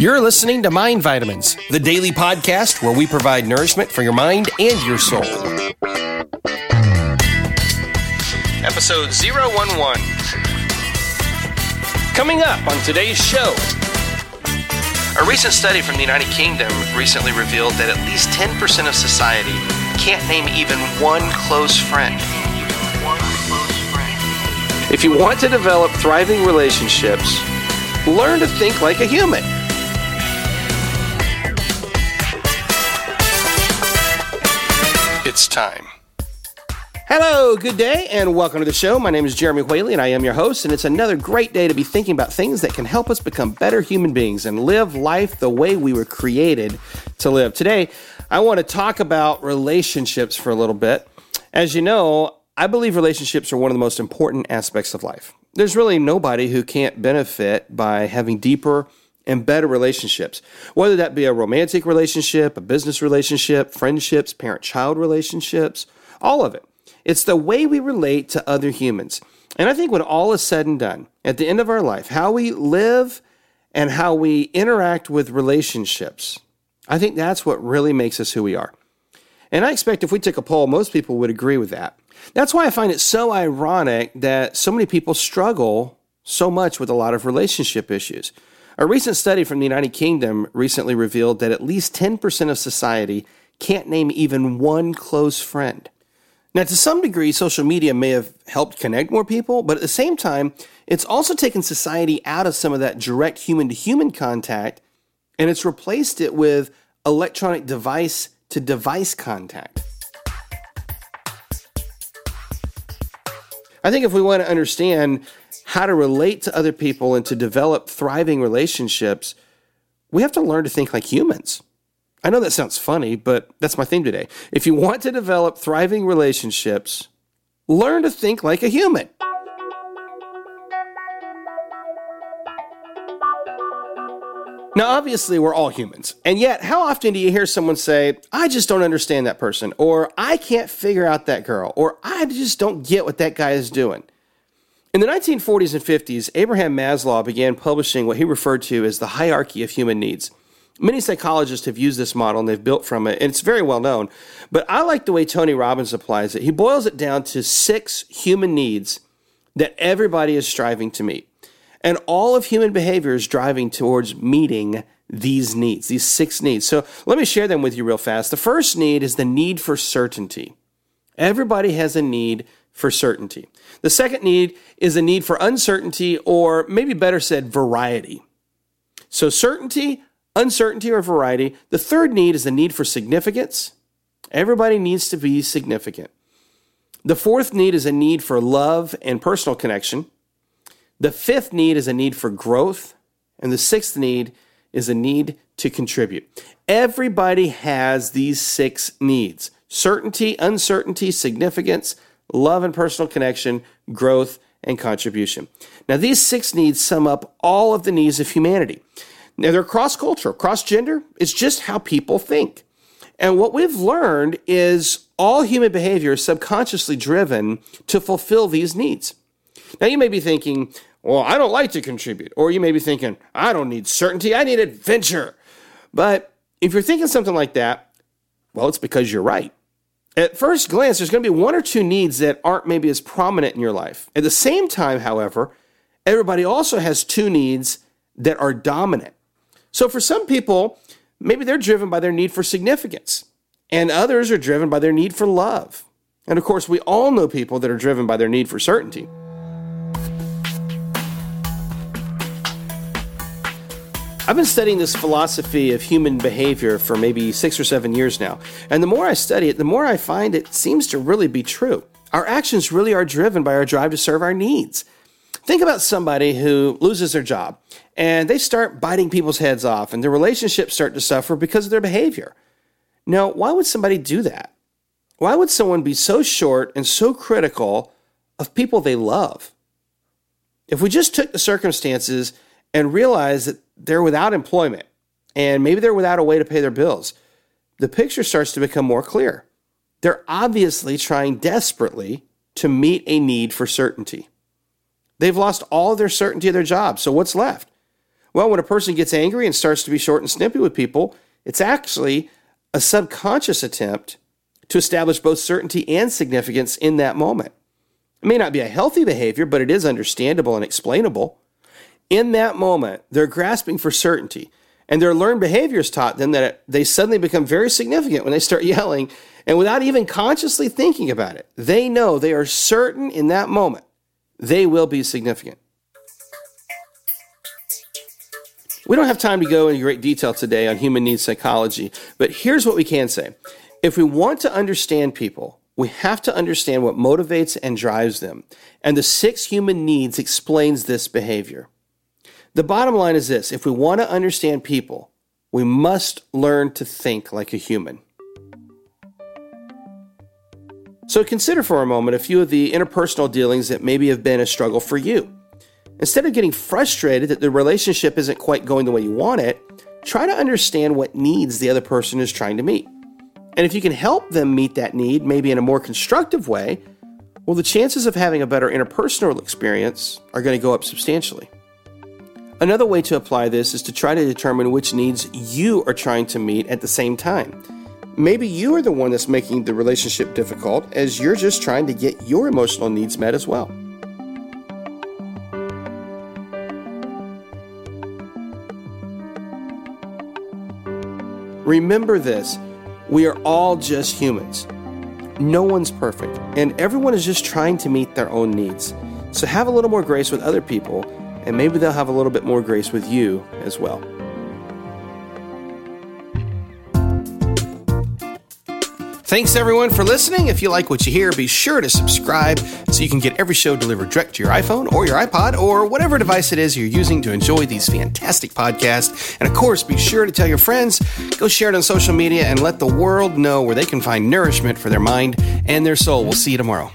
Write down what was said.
You're listening to Mind Vitamins, the daily podcast where we provide nourishment for your mind and your soul. Episode 011. Coming up on today's show. A recent study from the United Kingdom recently revealed that at least 10% of society can't name even one close friend. If you want to develop thriving relationships, learn to think like a human. It's time. Hello, good day, and welcome to the show. My name is Jeremy Whaley, and I am your host, and it's another great day to be thinking about things that can help us become better human beings and live life the way we were created to live. Today, I want to talk about relationships for a little bit. As you know, I believe relationships are one of the most important aspects of life. There's really nobody who can't benefit by having deeper and better relationships, whether that be a romantic relationship, a business relationship, friendships, parent child relationships, all of it. It's the way we relate to other humans. And I think when all is said and done, at the end of our life, how we live and how we interact with relationships, I think that's what really makes us who we are. And I expect if we took a poll, most people would agree with that. That's why I find it so ironic that so many people struggle so much with a lot of relationship issues. A recent study from the United Kingdom recently revealed that at least 10% of society can't name even one close friend. Now, to some degree, social media may have helped connect more people, but at the same time, it's also taken society out of some of that direct human to human contact and it's replaced it with electronic device to device contact. I think if we want to understand how to relate to other people and to develop thriving relationships, we have to learn to think like humans. I know that sounds funny, but that's my theme today. If you want to develop thriving relationships, learn to think like a human. Now, obviously, we're all humans. And yet, how often do you hear someone say, I just don't understand that person, or I can't figure out that girl, or I just don't get what that guy is doing? In the 1940s and 50s, Abraham Maslow began publishing what he referred to as the hierarchy of human needs. Many psychologists have used this model and they've built from it, and it's very well known. But I like the way Tony Robbins applies it. He boils it down to six human needs that everybody is striving to meet. And all of human behavior is driving towards meeting these needs, these six needs. So let me share them with you real fast. The first need is the need for certainty. Everybody has a need for certainty. The second need is a need for uncertainty, or maybe better said, variety. So, certainty, uncertainty, or variety. The third need is the need for significance. Everybody needs to be significant. The fourth need is a need for love and personal connection. The fifth need is a need for growth. And the sixth need is a need to contribute. Everybody has these six needs certainty, uncertainty, significance, love and personal connection, growth, and contribution. Now, these six needs sum up all of the needs of humanity. Now, they're cross cultural, cross gender. It's just how people think. And what we've learned is all human behavior is subconsciously driven to fulfill these needs. Now, you may be thinking, well, I don't like to contribute. Or you may be thinking, I don't need certainty, I need adventure. But if you're thinking something like that, well, it's because you're right. At first glance, there's going to be one or two needs that aren't maybe as prominent in your life. At the same time, however, everybody also has two needs that are dominant. So for some people, maybe they're driven by their need for significance, and others are driven by their need for love. And of course, we all know people that are driven by their need for certainty. I've been studying this philosophy of human behavior for maybe six or seven years now. And the more I study it, the more I find it seems to really be true. Our actions really are driven by our drive to serve our needs. Think about somebody who loses their job and they start biting people's heads off and their relationships start to suffer because of their behavior. Now, why would somebody do that? Why would someone be so short and so critical of people they love? If we just took the circumstances and realize that they're without employment and maybe they're without a way to pay their bills, the picture starts to become more clear. They're obviously trying desperately to meet a need for certainty. They've lost all their certainty of their job. So what's left? Well, when a person gets angry and starts to be short and snippy with people, it's actually a subconscious attempt to establish both certainty and significance in that moment. It may not be a healthy behavior, but it is understandable and explainable. In that moment, they're grasping for certainty, and their learned behaviors taught them that they suddenly become very significant when they start yelling, and without even consciously thinking about it, they know they are certain in that moment they will be significant. We don't have time to go into great detail today on human needs psychology, but here's what we can say. If we want to understand people, we have to understand what motivates and drives them. And the six human needs explains this behavior. The bottom line is this if we want to understand people, we must learn to think like a human. So consider for a moment a few of the interpersonal dealings that maybe have been a struggle for you. Instead of getting frustrated that the relationship isn't quite going the way you want it, try to understand what needs the other person is trying to meet. And if you can help them meet that need, maybe in a more constructive way, well, the chances of having a better interpersonal experience are going to go up substantially. Another way to apply this is to try to determine which needs you are trying to meet at the same time. Maybe you are the one that's making the relationship difficult as you're just trying to get your emotional needs met as well. Remember this we are all just humans. No one's perfect, and everyone is just trying to meet their own needs. So have a little more grace with other people, and maybe they'll have a little bit more grace with you as well. Thanks everyone for listening. If you like what you hear, be sure to subscribe so you can get every show delivered direct to your iPhone or your iPod or whatever device it is you're using to enjoy these fantastic podcasts. And of course, be sure to tell your friends, go share it on social media, and let the world know where they can find nourishment for their mind and their soul. We'll see you tomorrow.